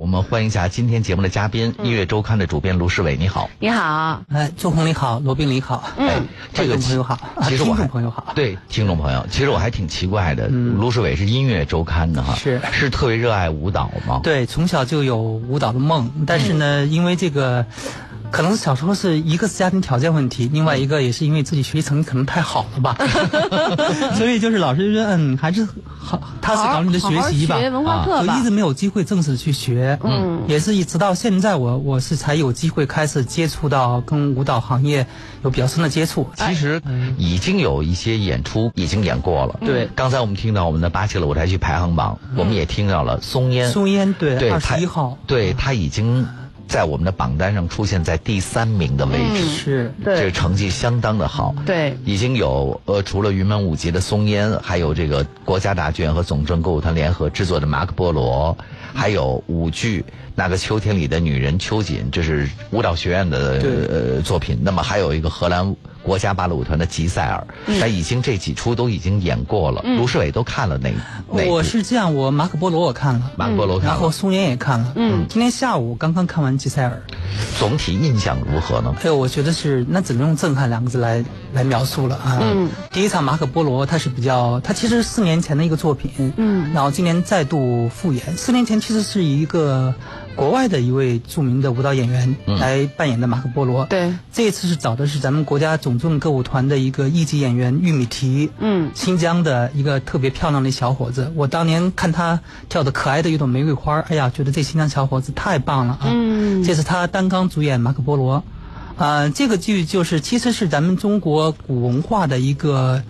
我们欢迎一下今天节目的嘉宾，音乐周刊的主编卢世伟，你好。你好，哎，周红你好，罗宾你好，嗯，这个朋友好，其实我还众朋友好，对听众朋友，其实我还挺奇怪的，卢世伟是音乐周刊的哈，是。是特别热爱舞蹈吗？对，从小就有舞蹈的梦，但是呢，因为这个。可能小时候是一个是家庭条件问题，另外一个也是因为自己学习成绩可能太好了吧，所以就是老师就说，嗯，还是好踏实搞你的学习吧，好好学文化课吧。就一直没有机会正式去学，嗯，也是一直到现在我我是才有机会开始接触到跟舞蹈行业有比较深的接触，其实已经有一些演出已经演过了。对。刚才我们听到我们的八七了舞台剧排行榜，我们也听到了松烟。松烟对对，二十一号，对他已经在我们的榜单上出现在第三名的位置，是。这个成绩相当的好。对，已经有呃，除了云门舞集的松烟，还有这个国家大剧院和总政歌舞团联合制作的《马可波罗》，还有舞剧《那个秋天里的女人》秋瑾，这是舞蹈学院的呃作品。那么还有一个荷兰国家芭蕾舞团的《吉赛尔》，那已经这几出都已经演过了。卢世伟都看了哪哪？我是这样，我马可波罗我看了，马可波罗看了，然后松烟也看了，嗯，今天下午刚刚看完吉赛尔，总体印象如何呢？哎呦，我觉得是那只能用震撼两个字来来描述了啊。嗯，第一场马可波罗他是比较，他其实四年前的一个作品，嗯，然后今年再度复演。四年前其实是一个国外的一位著名的舞蹈演员来扮演的马可波罗，对，这一次是找的是咱们国家总政歌舞团的一个一级演员玉米提，嗯。新疆的一个特别漂亮的小伙子。我当年看他跳的可爱的一朵玫瑰花，哎呀，觉得这新疆小伙子太棒了啊！嗯。这是他单纲主演《马可波罗》，啊、这个剧就是其实是咱们中国古文化的一个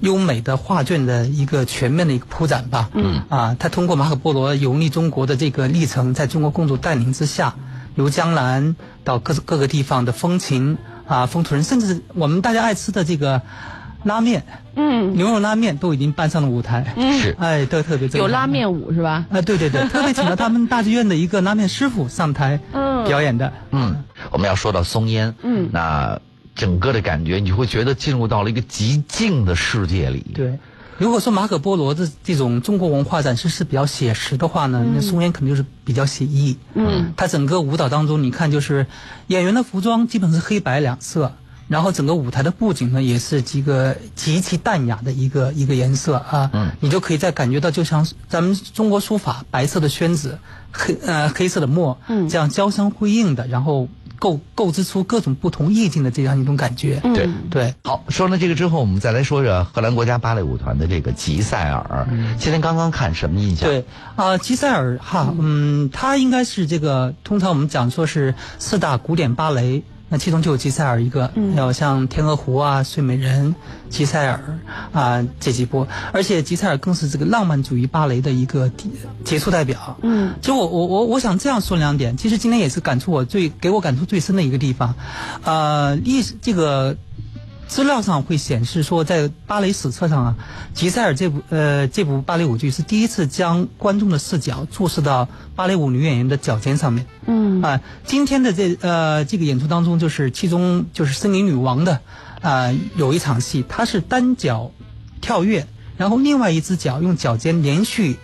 优美的画卷的一个全面的一个铺展吧。嗯啊，他通过马可波罗游历中国的这个历程，在中国公主带领之下，由江南到各各个地方的风情啊、风土人，甚至我们大家爱吃的这个拉面，嗯，牛肉拉面都已经搬上了舞台。是 哎，都特别有拉面舞是吧？啊，对对对，特别请了他们大剧院的一个拉面师傅上台嗯表演的。嗯，我们要说到松烟，嗯那整个的感觉你会觉得进入到了一个极静的世界里。对，如果说马可波罗的这种中国文化展示是比较写实的话呢，那松烟肯定就是比较写意。嗯，他整个舞蹈当中，你看就是演员的服装基本是黑白两色。然后整个舞台的布景呢，也是几个极其淡雅的一个一个颜色啊，嗯。你就可以再感觉到，就像咱们中国书法白色的宣纸，黑呃 黑色的墨，嗯。这样交相辉映的，然后构构织出各种不同意境的这样一种感觉。对。对，好，说了这个之后，我们再来说说荷兰国家芭蕾舞团的这个吉赛尔。今天刚刚看什么印象？，对。啊，吉赛尔哈，嗯，他应该是这个，通常我们讲说是四大古典芭蕾，那其中就有吉赛尔一个，还有像天鹅湖啊、睡美人、吉赛尔啊这几部，而且吉赛尔更是这个浪漫主义芭蕾的一个杰杰出代表。嗯，其实我我我我想这样说两点，其实今天也是感触我最给我感触最深的一个地方，呃，历史这个。资料上会显示说，在芭蕾史册上啊，吉赛尔这部呃这部芭蕾舞剧是第一次将观众的视角注视到芭蕾舞女演员的脚尖上面。嗯啊、今天的这呃这个演出当中，就是其中就是森林女王的啊、有一场戏，她是单脚跳跃，然后另外一只脚用脚尖连续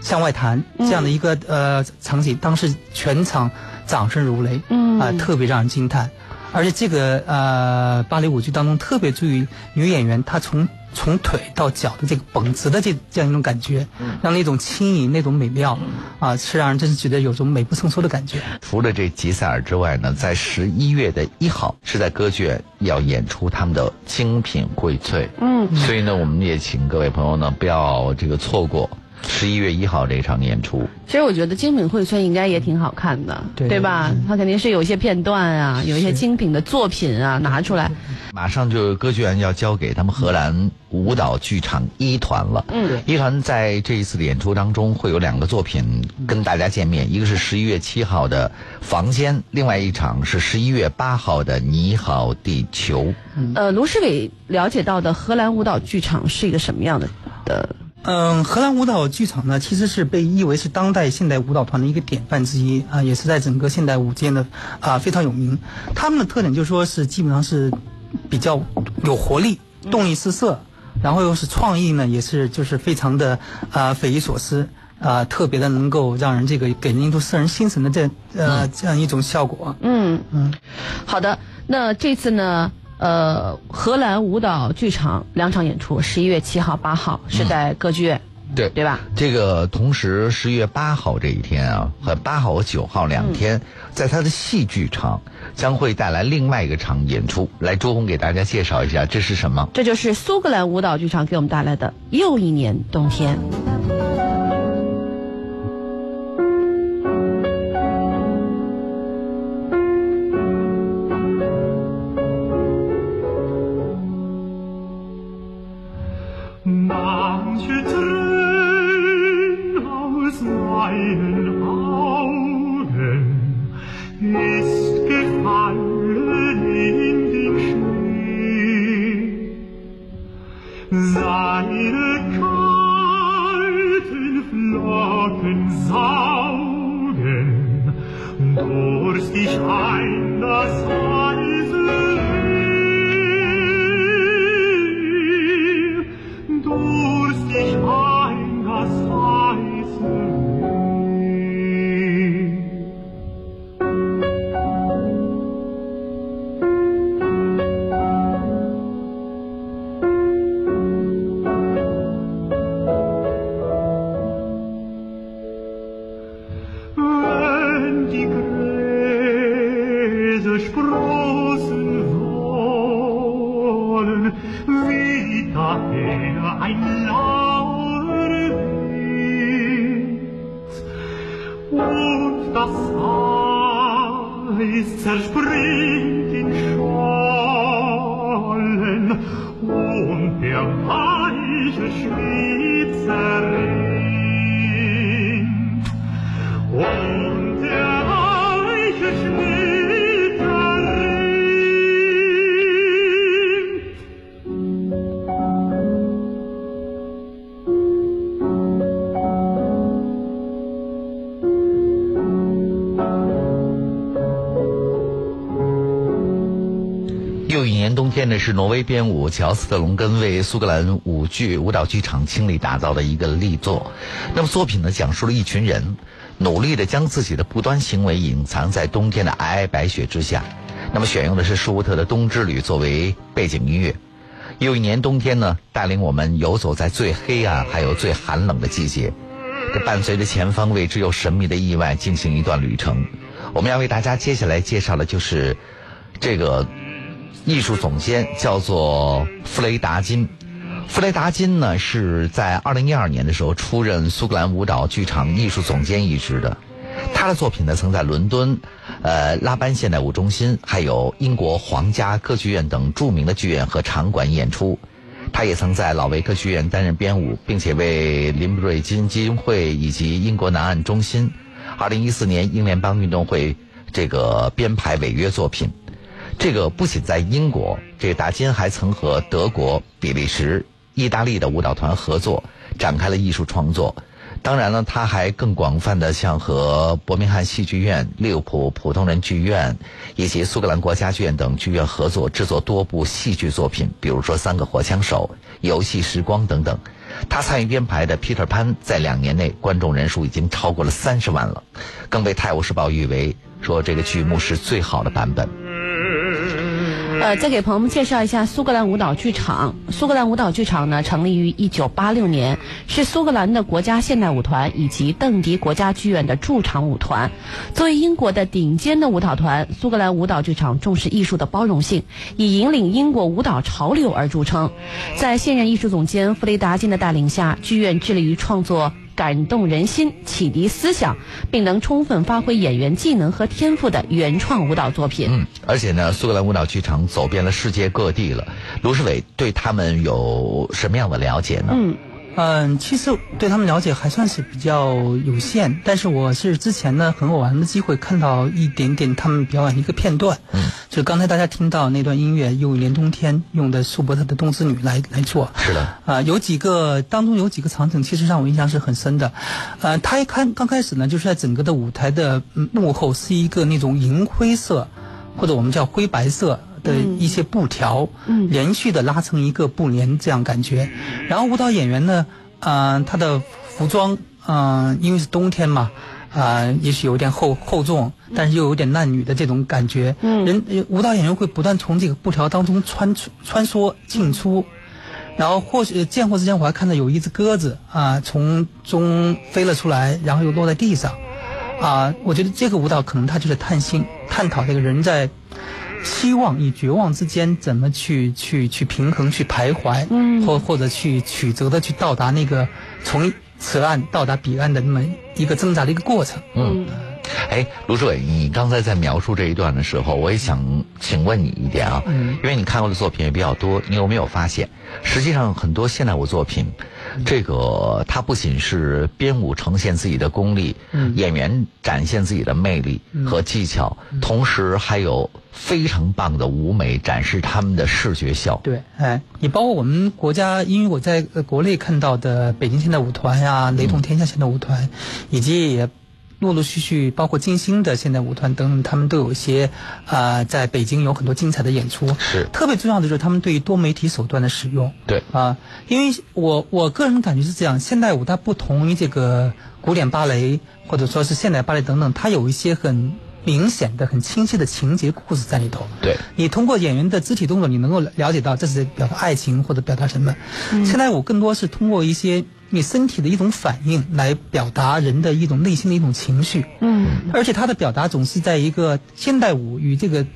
向外弹这样的一个、呃场景，当时全场掌声如雷，嗯啊、特别让人惊叹。而且这个呃芭蕾舞剧当中特别注意女演员她从从腿到脚的这个绷直的这这样一种感觉，让那种轻盈那种美妙啊、是让人真是觉得有种美不胜收的感觉。除了这吉赛尔之外呢，在十一月的一号是在歌剧院要演出他们的精品荟萃。嗯，所以呢，我们也请各位朋友呢不要这个错过十一月一号这场演出。其实我觉得精品荟萃应该也挺好看的，对吧？它肯定是有一些片段啊，有一些精品的作品啊拿出来。马上就歌剧院要交给他们荷兰舞蹈剧场一团了。嗯，一团在这一次的演出当中会有两个作品跟大家见面，一个是十一月七号的《房间》，另外一场是十一月八号的《你好，地球》。呃，卢世伟了解到的荷兰舞蹈剧场是一个什么样的的？嗯，荷兰舞蹈剧场呢，其实是被誉为是当代现代舞蹈团的一个典范之一啊，也是在整个现代舞界呢啊非常有名。他们的特点就是说是基本上是比较有活力、动力四射，然后又是创意呢，也是就是非常的啊匪夷所思。啊、特别的能够让人这个给人一种摄人心神的这呃、这样一种效果。嗯嗯，好的。那这次呢，呃，荷兰舞蹈剧场两场演出，十一月七号、八号是在歌剧院，对对吧？这个同时，十月八号这一天啊，和八号和九号两天，在他的戏剧场将会带来另外一个场演出。来，周红给大家介绍一下，这是什么？这就是苏格兰舞蹈剧场给我们带来的又一年冬天。für ein Laurwind und das Eis zerspringt in Schollen und der weiche Schwitzer 是挪威编舞乔斯特隆根为苏格兰舞剧舞蹈剧场倾力打造的一个力作。那么作品呢，讲述了一群人努力的将自己的不端行为隐藏在冬天的皑皑白雪之下。那么选用的是舒伯特的《冬之旅》作为背景音乐。又一年冬天呢，带领我们游走在最黑暗还有最寒冷的季节，这伴随着前方未知又神秘的意外进行一段旅程。我们要为大家接下来介绍的就是这个艺术总监叫做弗雷达金。弗雷达金呢是在二零一二年的时候出任苏格兰舞蹈剧场艺术总监一职的。他的作品呢曾在伦敦、呃拉班现代舞中心，还有英国皇家歌剧院等著名的剧院和场馆演出。他也曾在老维克剧院担任编舞，并且为林布瑞金基金会以及英国南岸中心二零一四年英联邦运动会这个编排违约作品。这个不仅在英国，这个达金还曾和德国、比利时、意大利的舞蹈团合作，展开了艺术创作。当然了，他还更广泛的像和伯明翰戏剧院、利物浦普通人剧院以及苏格兰国家剧院等剧院合作制作多部戏剧作品，比如说《三个火枪手》《游戏时光》等等。他参与编排的《Peter Pan》在两年内观众人数已经超过了三十万了，更被《泰晤士报》誉为说这个剧目是最好的版本。呃，再给朋友们介绍一下苏格兰舞蹈剧场。苏格兰舞蹈剧场呢，成立于一九八六年，是苏格兰的国家现代舞团以及邓迪国家剧院的驻场舞团。作为英国的顶尖的舞蹈团，苏格兰舞蹈剧场重视艺术的包容性，以引领英国舞蹈潮流而著称。在现任艺术总监弗雷达金的带领下，剧院致力于创作。感动人心、启迪思想，并能充分发挥演员技能和天赋的原创舞蹈作品。嗯，而且呢，苏格兰舞蹈剧场走遍了世界各地了。卢世伟对他们有什么样的了解呢？嗯，嗯，其实对他们了解还算是比较有限，但是我是之前呢很偶然的机会看到一点点他们表演的一个片段，嗯，就刚才大家听到那段音乐《用一年冬天》用的舒伯特的《冬之旅》来来做，是的，啊、有几个当中有几个场景，其实让我印象是很深的。呃，他一看刚开始呢，就是在整个的舞台的嗯幕后是一个那种银灰色，或者我们叫灰白色的一些布条，嗯连续的拉成一个布帘这样感觉。然后舞蹈演员呢，啊、他的服装嗯、因为是冬天嘛，啊、也许有点厚厚重，但是又有点烂女的这种感觉。嗯，人呃舞蹈演员会不断从这个布条当中穿出穿梭进出。然后或许见过之前我还看到有一只鸽子啊、从中飞了出来，然后又落在地上，啊、我觉得这个舞蹈可能它就是探心探讨这个人在希望与绝望之间怎么去去去平衡去徘徊，嗯，或或者去曲折的去到达那个从此岸到达彼岸的那么一个挣扎的一个过程。嗯，哎，卢志伟，你刚才在描述这一段的时候，我也想请问你一点啊，嗯。因为你看过的作品也比较多，你有没有发现，实际上很多现代舞作品，这个它不仅是编舞呈现自己的功力，演员展现自己的魅力和技巧，同时还有非常棒的舞美展示他们的视觉效。对，哎，你包括我们国家，因为我在呃国内看到的北京现代舞团呀、雷动天下现代舞团，以及也陆陆续续包括金星的现代舞团等等，他们都有一些啊、在北京有很多精彩的演出。是特别重要的就是他们对于多媒体手段的使用。对啊，因为我我个人感觉是这样，现代舞它不同于这个古典芭蕾或者说是现代芭蕾等等，它有一些很明显的、很清晰的情节故事在里头。对你通过演员的肢体动作，你能够了解到这是表达爱情或者表达什么。现代舞更多是通过一些你身体的一种反应来表达人的一种内心的一种情绪。嗯，而且他的表达总是在一个现代舞与这个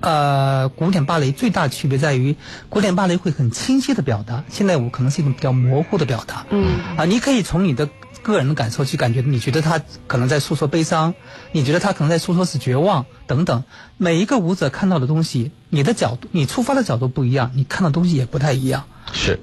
呃古典芭蕾最大区别在于，古典芭蕾会很清晰的表达，现代舞可能是一种比较模糊的表达。嗯啊，你可以从你的个人的感受去感觉，你觉得他可能在诉说悲伤，你觉得他可能在诉说是绝望等等。每一个舞者看到的东西，你的角度，你出发的角度不一样，你看到的东西也不太一样。是，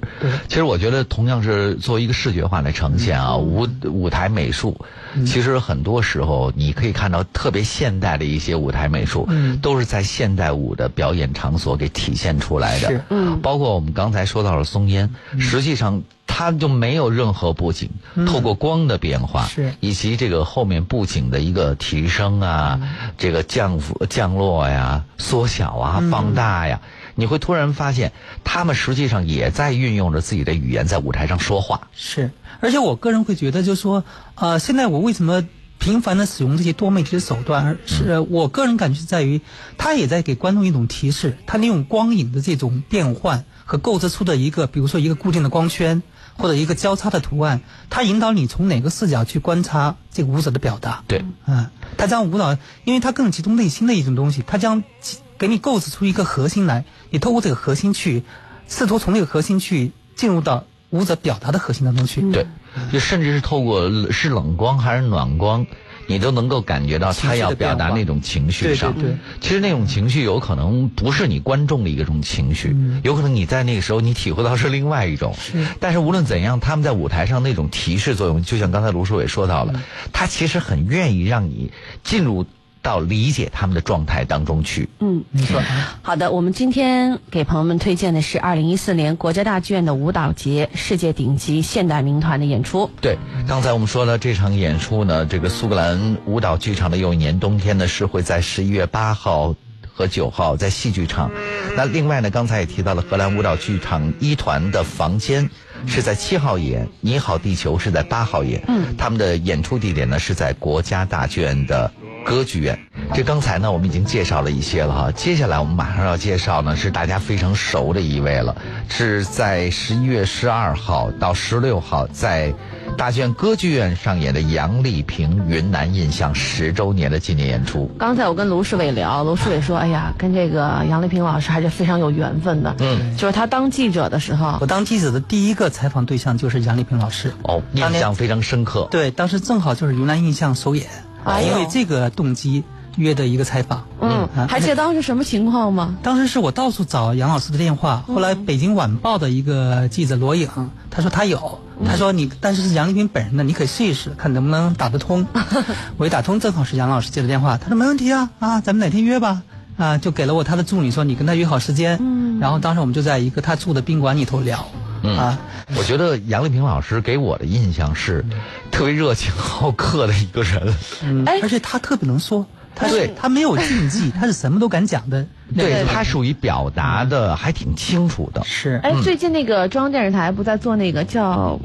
其实我觉得同样是作为一个视觉化的呈现啊，舞舞台美术，其实很多时候你可以看到特别现代的一些舞台美术，嗯。都是在现代舞的表演场所给体现出来的。是。嗯。包括我们刚才说到了松烟，实际上它就没有任何布景，透过光的变化，是。以及这个后面布景的一个提升啊，这个降幅降落呀、缩小啊、放大呀。你会突然发现，他们实际上也在运用着自己的语言在舞台上说话。是，而且我个人会觉得，就是说，呃，现在我为什么频繁的使用这些多媒体的手段，而是、呃我个人感觉在于，他也在给观众一种提示，他利用光影的这种变换和构织出的一个，比如说一个固定的光圈或者一个交叉的图案，它引导你从哪个视角去观察这个舞者的表达。对，嗯，它将舞蹈，因为它更集中内心的一种东西，它将其给你构思出一个核心来，你透过这个核心去，试图从那个核心去进入到舞者表达的核心当中去。对，就甚至是透过是冷光还是暖光，你都能够感觉到他要表达那种情绪上。对对对其实那种情绪有可能不是你观众的一种情绪，有可能你在那个时候你体会到是另外一种。但是无论怎样，他们在舞台上那种提示作用，就像刚才卢书伟说到了，他其实很愿意让你进入到理解他们的状态当中去。嗯。没错。好的，我们今天给朋友们推荐的是二零一四年国家大剧院的舞蹈节世界顶级现代民团的演出。对，刚才我们说了这场演出呢，这个苏格兰舞蹈剧场的又一年冬天呢是会在十一月八号和九号在戏剧场。那另外呢，刚才也提到了荷兰舞蹈剧场一团的房间是在七号演，你好地球是在八号演。嗯，他们的演出地点呢是在国家大剧院的。歌剧院，这刚才呢我们已经介绍了一些了哈，接下来我们马上要介绍呢是大家非常熟的一位了，是在十一月十二号到十六号在大剧院歌剧院上演的杨丽萍云南印象十周年的纪念演出。刚才我跟卢世伟聊，卢世伟说：“哎呀，跟这个杨丽萍老师还是非常有缘分的。嗯，就是他当记者的时候我，当记者的第一个采访对象就是杨丽萍老师。哦，印象非常深刻。对，当时正好就是云南印象首演，哎因为这个动机约的一个采访。嗯，啊还记得当时什么情况吗？当时是我到处找杨老师的电话，后来北京晚报的一个记者罗颖，他说他有，他说你，但是是杨丽萍本人的，你可以试一试，看能不能打得通。我一打通，正好是杨老师接的电话，他说没问题啊，啊，咱们哪天约吧。啊，就给了我他的助理说你跟他约好时间，嗯，然后当时我们就在一个他住的宾馆里头聊，嗯啊，我觉得杨丽萍老师给我的印象是特别热情好客的一个人。嗯，哎而且他特别能说，他是对他没有禁忌，他是什么都敢讲的对他属于表达的还挺清楚的。是。哎，最近那个中央电视台不在做那个叫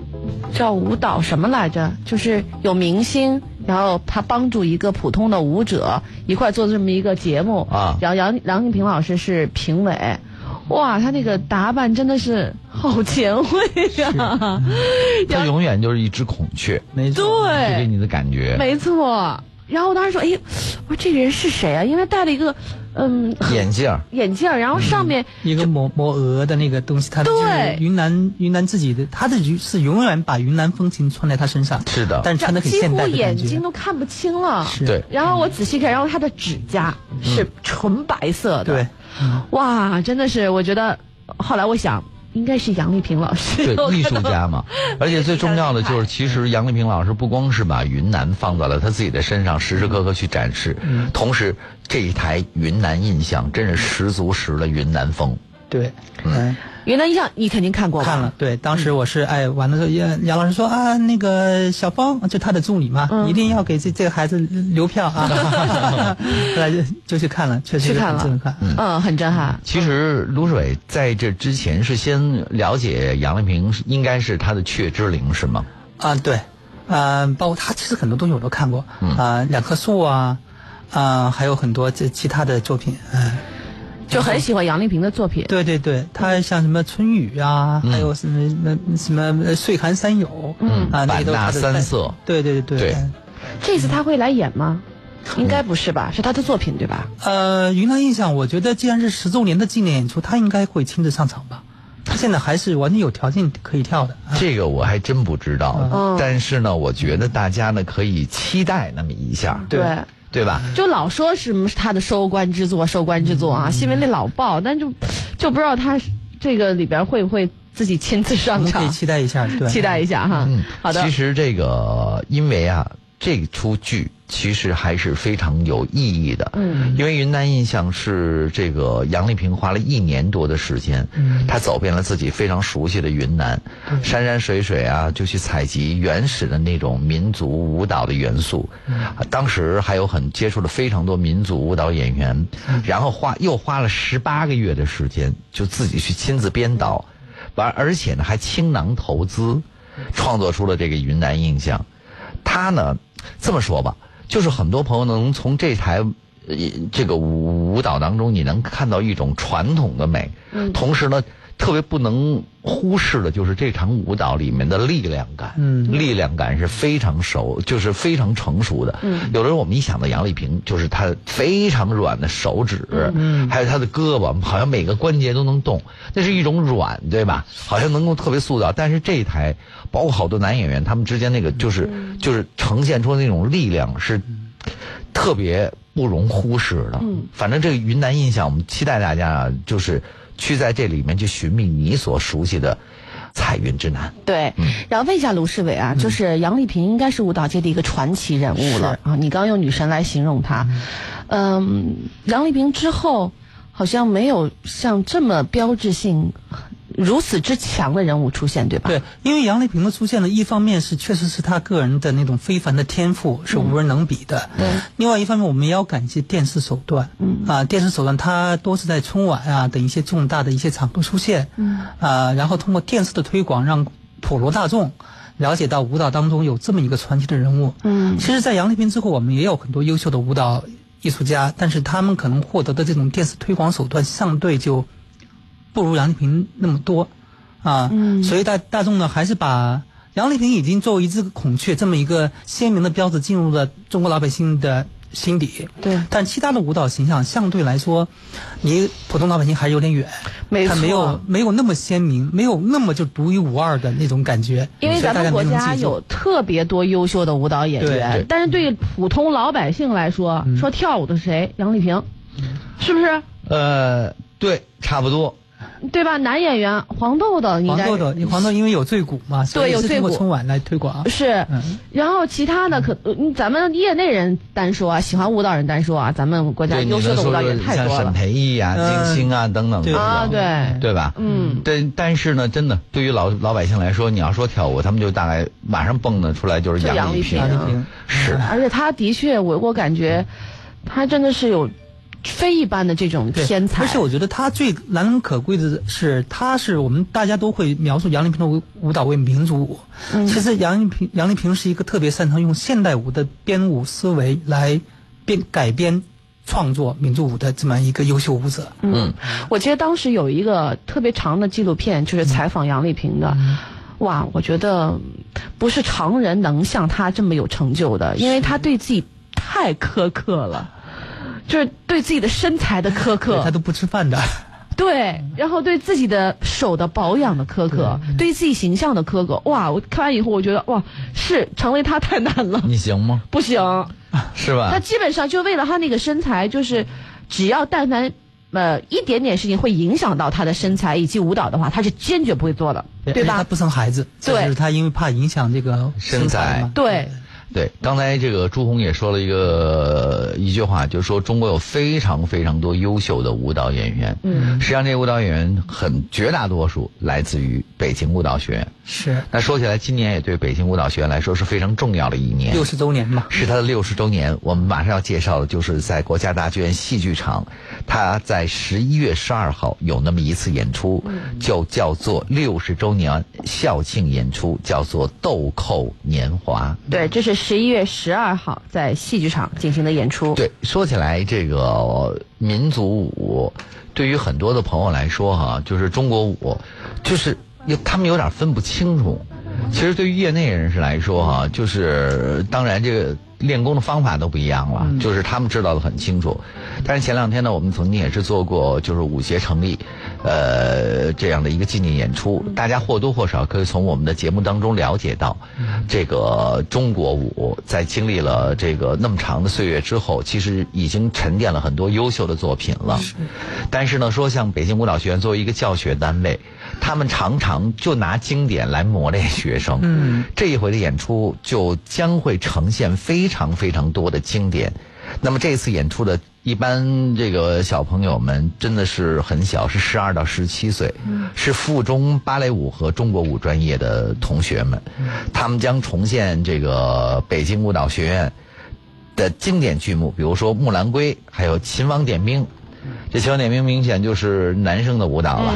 叫舞蹈什么来着？就是有明星，然后他帮助一个普通的舞者一块做这么一个节目。啊。然后杨杨丽萍老师是评委。哇，他那个打扮真的是好前卫呀、他永远就是一只孔雀，没错，对，就给你的感觉。没错。然后我当时说，哎，我说这个人是谁啊？因为戴了一个嗯眼镜 眼镜，然后上面一个抹抹额的那个东西，它就是对。云南云南自己的，他的是永远把云南风情穿在他身上，是的，但是穿的很几乎现代的感眼睛。都看不清了。是。对。然后我仔细看，然后他的指甲是纯白色的。对，哇，真的是，我觉得后来我想，应该是杨丽萍老师。对艺术家嘛，而且最重要的就是，其实杨丽萍老师不光是把云南放在了她自己的身上，时时刻刻去展示，嗯同时这一台云南印象真是十足十的云南风。对，嗯，云南印象你肯定看过吧？看了，对，当时我是哎完了之后，杨杨老师说啊，那个小芳就他的助理嘛，嗯。一定要给这这个孩子留票啊，后来就就去看了，确实是去看了。很震撼。嗯，很震撼。其实卢水在这之前是先了解杨丽萍，应该是她的《雀之灵》是吗？啊，对，嗯、包括他其实很多东西我都看过，嗯。啊、两棵树啊，啊、还有很多这其他的作品，嗯、就很喜欢杨丽萍的作品。对对对，她像什么春雨啊，嗯还有什么什么什么呃岁寒三友，嗯啊，那些都是他版纳的三色对对对对这次他会来演吗？应该不是吧？是他的作品对吧？呃，云南印象，我觉得既然是十周年的纪念演出，他应该会亲自上场吧。他现在还是完全有条件可以跳的。啊这个我还真不知道，嗯但是呢，我觉得大家呢可以期待那么一下，对对吧？就老说什么是他的收官之作，收官之作啊，新闻里老报，但就就不知道他这个里边会不会自己亲自我上场，可以期待一下，对，期待一下哈。嗯，好的其。实这个，因为啊，这出剧其实还是非常有意义的。嗯，因为云南印象是这个杨丽萍花了一年多的时间，嗯她走遍了自己非常熟悉的云南，山山水水啊，就去采集原始的那种民族舞蹈的元素。嗯当时还有很接触了非常多民族舞蹈演员，然后花又花了十八个月的时间，就自己去亲自编导，完而且呢还倾囊投资，创作出了这个云南印象。他呢，这么说吧，就是很多朋友能从这台呃这个舞舞蹈当中，你能看到一种传统的美，同时呢，特别不能忽视的就是这场舞蹈里面的力量感，嗯力量感是非常熟，就是非常成熟的。嗯有的时候我们一想到杨丽萍，就是她非常软的手指，嗯还有她的胳膊，好像每个关节都能动，那是一种软，对吧？好像能够特别塑造。但是这一台，包括好多男演员，他们之间那个就是、就是呈现出那种力量是特别不容忽视的。嗯反正这个云南印象，我们期待大家啊，就是去在这里面去寻觅你所熟悉的彩云之南。对，然后问一下卢世伟啊，就是杨丽萍应该是舞蹈界的一个传奇人物了啊，你刚用女神来形容她，嗯，杨丽萍之后好像没有像这么标志性、如此之强的人物出现，对吧？对，因为杨丽萍的出现呢，一方面是确实是她个人的那种非凡的天赋是无人能比的，对。另外一方面我们也要感谢电视手段，嗯。啊，电视手段它多次在春晚啊等一些重大的一些场合出现，嗯，啊，然后通过电视的推广，让普罗大众了解到舞蹈当中有这么一个传奇的人物，嗯。其实，在杨丽萍之后，我们也有很多优秀的舞蹈艺术家，但是他们可能获得的这种电视推广手段相对就不如杨丽萍那么多啊。嗯所以大大众呢，还是把杨丽萍已经作为一只孔雀这么一个鲜明的标志进入了中国老百姓的心底。对但其他的舞蹈形象相对来说，离普通老百姓还是有点远。没错没有没有那么鲜明，没有那么就独一无二的那种感觉。因为咱们国家有特别多优秀的舞蹈演员，但是对于普通老百姓来说，嗯说跳舞的是谁？杨丽萍，是不是？呃，对，差不多。对吧？男演员黄豆豆应该黄豆豆，黄豆因为有醉骨嘛，所以是对有醉骨。春晚来推广。是，嗯。然后其他的可，呃咱们业内人单说啊，喜欢舞蹈人单说啊，咱们国家，优秀的舞蹈演说像沈太多了。像沈培艺啊、嗯。金星啊等等啊，对，对吧？嗯。对，但是呢，真的对于老老百姓来说，你要说跳舞，他们就大概马上蹦的出来就是杨丽丽萍。萍。杨丽萍。是。而且他的确，我我感觉，他真的是有非一般的这种天才。而且我觉得他最难能可贵的是，他是我们大家都会描述杨丽萍的舞舞蹈为民族舞。嗯其实杨丽萍杨丽萍是一个特别擅长用现代舞的编舞思维来编改编创作民族舞的这么一个优秀舞者。嗯，我记得当时有一个特别长的纪录片，就是采访杨丽萍的。哇，我觉得不是常人能像她这么有成就的，因为她对自己太苛刻了，就是对自己的身材的苛刻他，都不吃饭的。对，然后对自己的手的保养的苛刻，对自己形象的苛刻。哇，我看完以后，我觉得哇，是成为他太难了，你行吗？不行。是吧他？基本上就为了他那个身材，就是只要但凡呃一点点事情会影响到他的身材以及舞蹈的话，他是坚决不会做的，对他不生孩子，对就是他因为怕影响这个身材嘛。对，对，刚才这个朱红也说了一个一句话，就是说中国有非常非常多优秀的舞蹈演员。嗯，实际上这些舞蹈演员很绝大多数来自于北京舞蹈学院。是那说起来，今年也对北京舞蹈学院来说是非常重要的一年。六十周年嘛。是他的六十周年，我们马上要介绍的就是在国家大剧院戏剧场，他在十一月十二号有那么一次演出，就叫做六十周年校庆演出，叫做《豆蔻年华》。对，这是十一月十二号在戏剧场进行的演出。对，说起来，这个民族舞对于很多的朋友来说，哈，就是中国舞，就是有他们有点分不清楚。其实对于业内人士来说，哈，就是当然这个练功的方法都不一样了，就是他们知道的很清楚。但是前两天呢，我们曾经也是做过就是舞协成立，呃，这样的一个纪念演出，大家或多或少可以从我们的节目当中了解到，这个中国舞在经历了这个那么长的岁月之后，其实已经沉淀了很多优秀的作品了。但是呢，说像北京舞蹈学院作为一个教学单位，他们常常就拿经典来磨练学生。嗯，这一回的演出就将会呈现非常非常多的经典。那么这次演出的一般这个小朋友们真的是很小，是十二到十七岁，是附中芭蕾舞和中国舞专业的同学们，他们将重现这个北京舞蹈学院的经典剧目，比如说《木兰归》，还有《秦王点兵》。这《秦王点兵》明显就是男生的舞蹈了，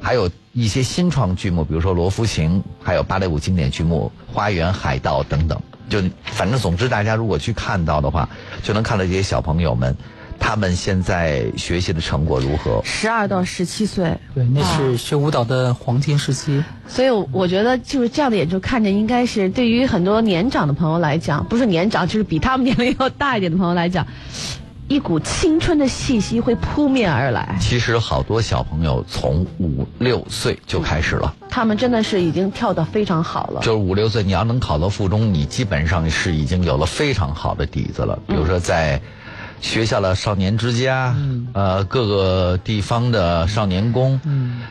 还有一些新创剧目，比如说《罗浮琴》，还有芭蕾舞经典剧目《花园海盗》等等。就反正总之，大家如果去看到的话，就能看到这些小朋友们，他们现在学习的成果如何。十二到十七岁，对，那是学舞蹈的黄金时期。所以我觉得就是这样的演出，看着应该是对于很多年长的朋友来讲，不是年长，就是比他们年龄要大一点的朋友来讲，一股青春的气息会扑面而来。其实好多小朋友从五六岁就开始了，他们真的是已经跳得非常好了。就是五六岁，你要能考到附中，你基本上是已经有了非常好的底子了。比如说在学校的少年之家，呃，各个地方的少年宫，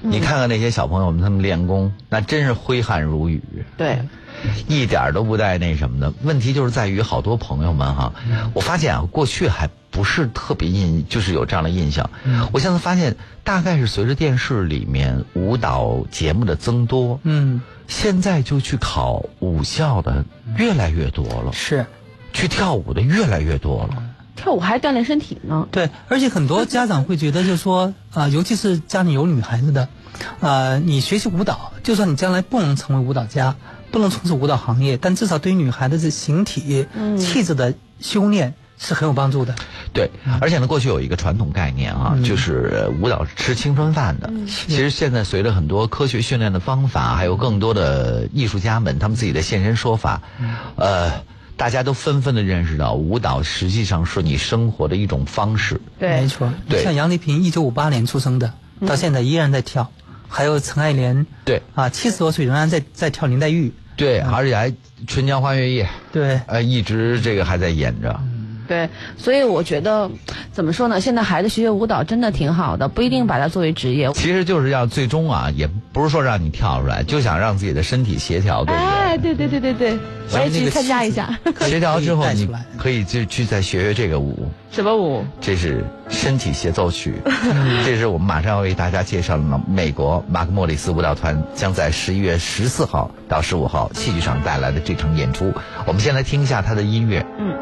你看看那些小朋友们，他们练功，那真是挥汗如雨。对，一点儿都不带那什么的。问题就是在于好多朋友们哈，我发现啊，过去还不是特别印，就是有这样的印象。我现在发现，大概是随着电视里面舞蹈节目的增多，嗯，现在就去考武校的越来越多了，是去跳舞的越来越多了。跳舞还锻炼身体呢。对，而且很多家长会觉得，就是说，啊、尤其是家里有女孩子的，呃，你学习舞蹈，就算你将来不能成为舞蹈家，不能从事舞蹈行业，但至少对于女孩子的形体、气质的修炼是很有帮助的。对，而且呢，过去有一个传统概念啊，就是舞蹈是吃青春饭的。其实现在随着很多科学训练的方法，还有更多的艺术家们他们自己的现身说法，呃，大家都纷纷的认识到，舞蹈实际上是你生活的一种方式。对没，错。对像杨丽萍，一九五八年出生的，到现在依然在跳。还有陈爱莲，对。啊，七十多岁仍然在在跳林黛玉。对，而且还《春江花月夜》对，呃，一直这个还在演着。对，所以我觉得怎么说呢？现在孩子学学舞蹈真的挺好的，不一定把它作为职业。其实就是要最终啊，也不是说让你跳出来，就想让自己的身体协调，对不对？哎，对对对对对，我也去参加一下。协调之后，你可以就去再学学这个舞。什么舞？这是身体协奏曲，这是我们马上要为大家介绍的美国马克莫里斯舞蹈团将在十一月十四号到十五号戏剧场带来的这场演出。我们先来听一下他的音乐。嗯。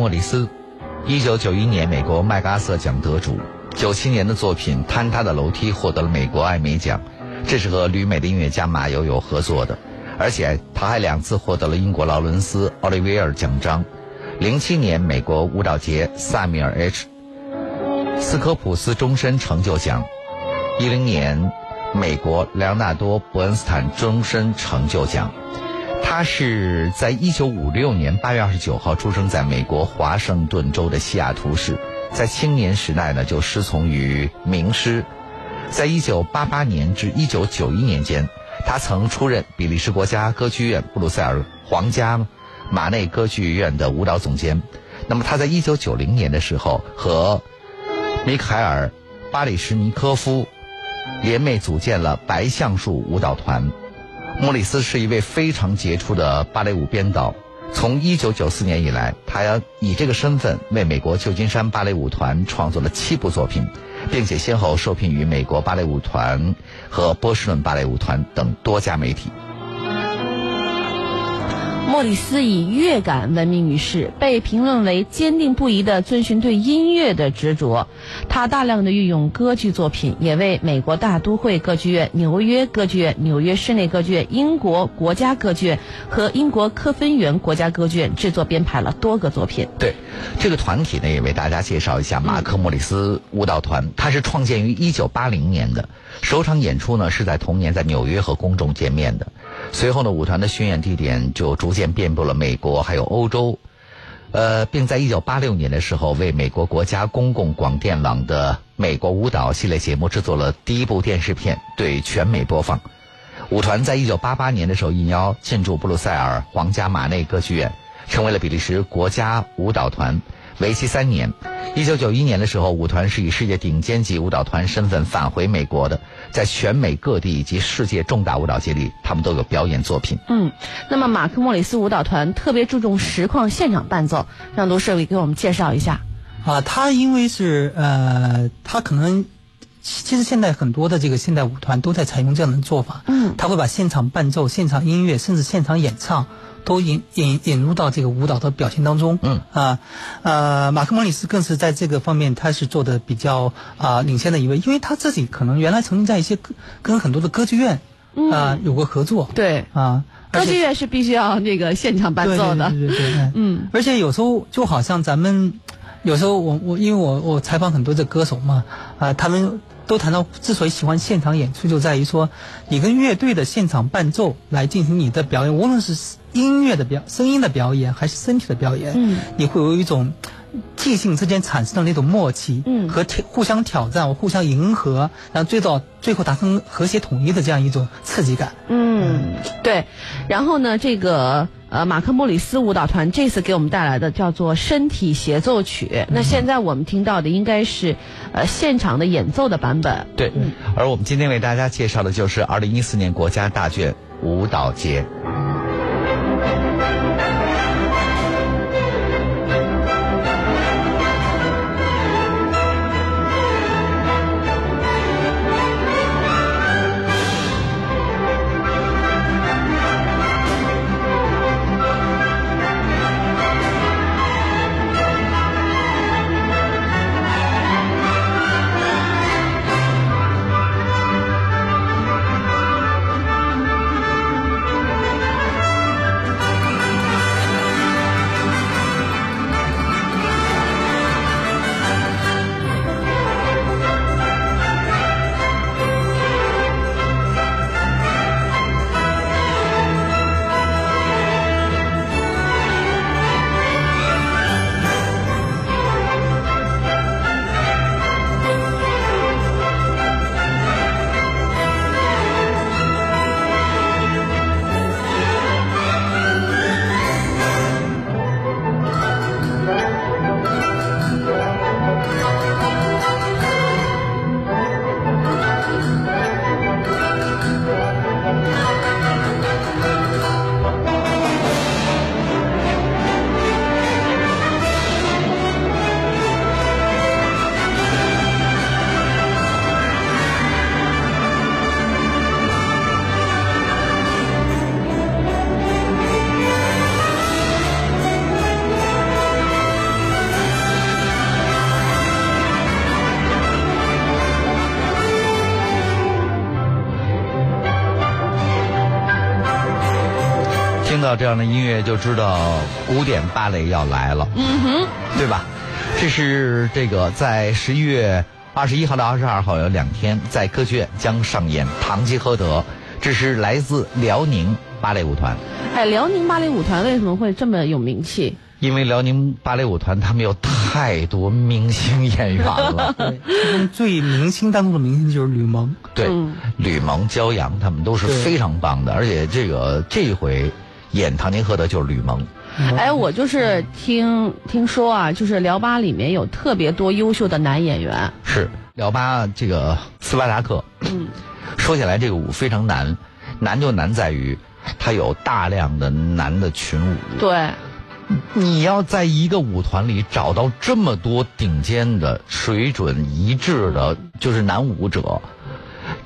莫里斯，一九九一年美国麦克阿瑟奖得主，九七年的作品《坍塌的楼梯》获得了美国艾美奖，这是和旅美的音乐家马友友合作的，而且他还两次获得了英国劳伦斯·奥利维尔奖章。零七年美国舞蹈节萨米尔 ·H. 斯科普斯终身成就奖，一零年美国莱昂纳多·伯恩斯坦终身成就奖。他是在一九五六年八月二十九号出生在美国华盛顿州的西雅图市，在青年时代呢就师从于名师，在一九八八年至一九九一年间，他曾出任比利时国家歌剧院布鲁塞尔皇家马内歌剧院的舞蹈总监。那么他在一九九零年的时候和米凯尔·巴里什尼科夫联袂组建了白橡树舞蹈团。莫里斯是一位非常杰出的芭蕾舞编导。从1994年以来，他以这个身份为美国旧金山芭蕾舞团创作了七部作品，并且先后受聘于美国芭蕾舞团和波士顿芭蕾舞团等多家媒体。莫里斯以乐感闻名于世，被评论为坚定不移地遵循对音乐的执着。他大量的运用歌剧作品，也为美国大都会歌剧院、纽约歌剧院、纽约室内歌剧院、英国国家歌剧院和英国科芬园国家歌剧院制作编排了多个作品。对，这个团体呢，也为大家介绍一下马克·莫里斯舞蹈团。它是创建于一九八零年的，首场演出呢是在同年在纽约和公众见面的。随后呢，舞团的巡演地点就逐渐遍布了美国还有欧洲，呃，并在1986年的时候为美国国家公共广电网的美国舞蹈系列节目制作了第一部电视片，对全美播放。舞团在1988年的时候应邀进驻布鲁塞尔皇家马内歌剧院，成为了比利时国家舞蹈团。为期三年，一九九一年的时候，舞团是以世界顶尖级舞蹈团身份返回美国的，在全美各地以及世界重大舞蹈节里，他们都有表演作品。嗯，那么马克·莫里斯舞蹈团特别注重实况现场伴奏，让卢社委给我们介绍一下。啊，他因为是呃，他可能其实现在很多的这个现代舞团都在采用这样的做法。嗯，他会把现场伴奏、现场音乐，甚至现场演唱。都引引引入到这个舞蹈的表现当中，嗯啊，呃，马克·莫里斯更是在这个方面他是做的比较啊领先的一位，因为他自己可能原来曾经在一些跟很多的歌剧院啊有过合作，对啊，歌剧院是必须要那个现场伴奏的，对对对，嗯，而且有时候就好像咱们有时候我我因为我我采访很多的歌手嘛啊，他们。都谈到，之所以喜欢现场演出，就在于说，你跟乐队的现场伴奏来进行你的表演，无论是音乐的表、声音的表演，还是身体的表演，嗯，你会有一种即兴之间产生的那种默契，嗯，和挑互相挑战、互相迎合，然后最到最后达成和谐统一的这样一种刺激感。嗯，对。然后呢，这个。呃，马克·莫里斯舞蹈团这次给我们带来的叫做《身体协奏曲》。那现在我们听到的应该是，呃，现场的演奏的版本。对，而我们今天为大家介绍的就是二零一四年国家大剧舞蹈节。到这样的音乐就知道古典芭蕾要来了，嗯哼，对吧？这是这个在十一月二十一号到二十二号有两天，在歌剧院将上演《堂吉诃德》，这是来自辽宁芭蕾舞团。哎，辽宁芭蕾舞团为什么会这么有名气？因为辽宁芭蕾舞团他们有太多明星演员了，对，其中最明星当中的明星就是吕蒙。对，嗯吕蒙、焦阳他们都是非常棒的，而且这个这一回演《唐宁·赫德》就是吕蒙。哎，我就是听听说啊，就是辽芭里面有特别多优秀的男演员。是辽巴这个斯巴达克，嗯，说起来这个舞非常难，难就难在于它有大量的男的群舞。对，你要在一个舞团里找到这么多顶尖的水准一致的，就是男舞者，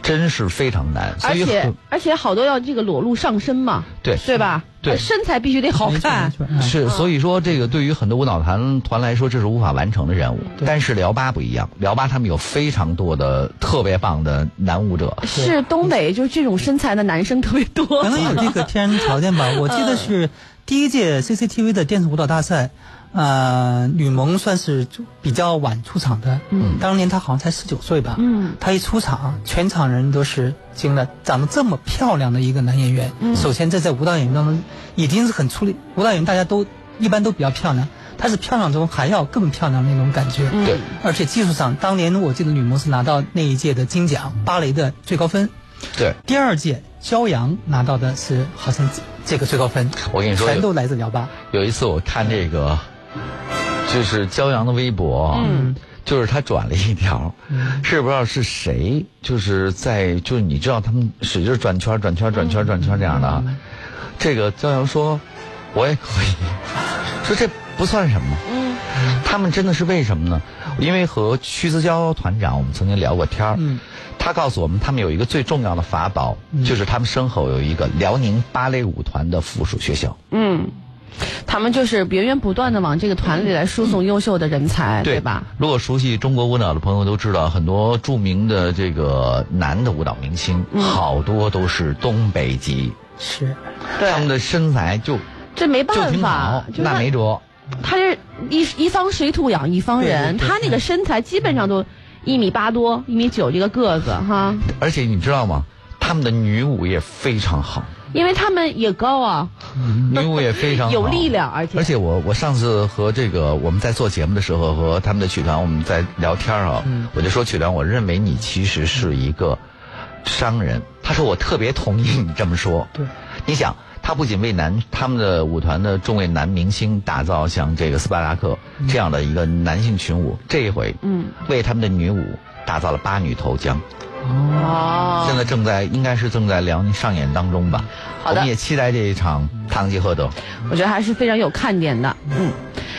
真是非常难。而且而且好多要这个裸露上身嘛，对对吧？对身材必须得好看是，所以说这个对于很多舞蹈团团来说，这是无法完成的任务。但是辽八不一样，辽八他们有非常多的特别棒的男舞者。是东北就是这种身材的男生特别多可。能有这个天然条件吧。我记得是第一届 CCTV 的电子舞蹈大赛，呃，吕蒙算是比较晚出场的。嗯，当年他好像才十九岁吧。嗯，他一出场，全场人都是惊了，长得这么漂亮的一个男演员。嗯，首先这在舞蹈演员当中已经是很出力，舞蹈演员大家都一般都比较漂亮，他是漂亮中还要更漂亮的那种感觉。嗯对，而且技术上，当年我记得吕蒙是拿到那一届的金奖，芭蕾的最高分。对，第二届焦阳拿到的是好像这这个最高分，我跟你说全都来自辽巴。有一次我看这个，就是焦阳的微博就是他转了一条，是不知道是谁，就是在就是你知道他们使劲转圈转圈转圈转圈这样的啊，这个焦阳说，我也可以，说这不算什么。嗯。他们真的是为什么呢？因为和屈子娇团长我们曾经聊过天儿，嗯。他告诉我们，他们有一个最重要的法宝，就是他们身后有一个辽宁芭蕾舞团的附属学校。嗯，他们就是源源不断的往这个团里来输送优秀的人才，对吧？？如果熟悉中国舞蹈的朋友都知道，很多著名的这个男的舞蹈明星，嗯好多都是东北籍，是，他们的身材就这没办法好，，那没辙。他是一一方水土养一方人，他那个身材基本上都一米八多、一米九这个个子哈，而且你知道吗？他们的女舞也非常好，因为他们也高啊，女舞也非常好，有力量，而且。而且我我上次和这个我们在做节目的时候和他们的曲团我们在聊天啊，嗯。我就说曲团，我认为你其实是一个商人。他说我特别同意你这么说。对，你想，他不仅为男他们的舞团的众位男明星打造像这个斯巴达克这样的一个男性群舞，这一回，嗯，为他们的女舞打造了八女投江。哦，现在正在应该是正在辽宁上演当中吧。好的我们也期待这一场《堂吉诃德》。我觉得还是非常有看点的，嗯。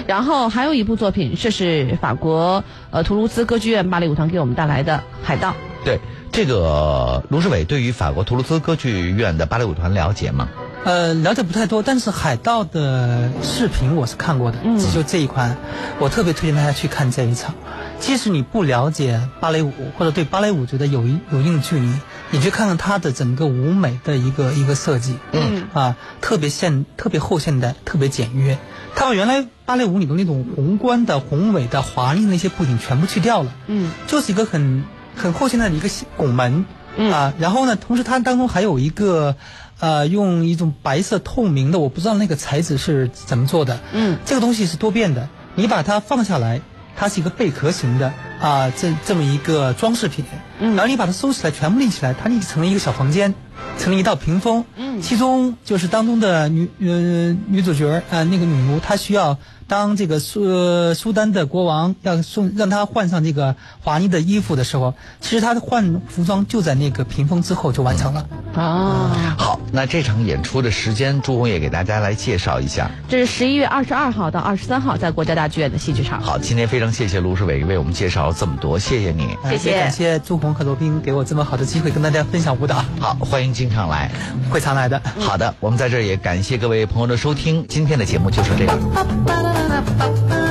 然后还有一部作品，这是法国呃图卢兹歌剧院芭蕾舞团给我们带来的《海盗》。对这个卢志伟对于法国图卢兹歌剧院的芭蕾舞团了解吗？呃，了解不太多，但是海盗的视频我是看过的，嗯就这一款，我特别推荐大家去看这一场。即使你不了解芭蕾舞，或者对芭蕾舞觉得有一有一定距离，你去看看它的整个舞美的一个一个设计，嗯啊，特别现特别后现代，特别简约。它把原来芭蕾舞里的那种宏观的、宏伟的、华丽的那些布景全部去掉了，嗯就是一个很很后现代的一个拱门，嗯啊，然后呢，同时它当中还有一个，呃，用一种白色透明的，我不知道那个材质是怎么做的，嗯。这个东西是多变的，你把它放下来，它是一个贝壳型的啊，这这么一个装饰品，嗯。然后你把它收起来，全部立起来，它立成了一个小房间，成了一道屏风，嗯。其中就是当中的女呃女主角啊、那个女巫，她需要当这个苏呃苏丹的国王要送让他换上这个华丽的衣服的时候，其实他的换服装就在那个屏风之后就完成了。啊，好，那这场演出的时间，朱红也给大家来介绍一下。这是十一月二十二号到二十三号在国家大剧院的戏剧场。好，今天非常谢谢卢世伟为我们介绍了这么多，谢谢你。呃谢谢感谢朱红和罗宾给我这么好的机会跟大家分享舞蹈，好，欢迎经常来。会常来的。好的，我们在这儿也感谢各位朋友的收听，今天的节目就是这样。Thank you.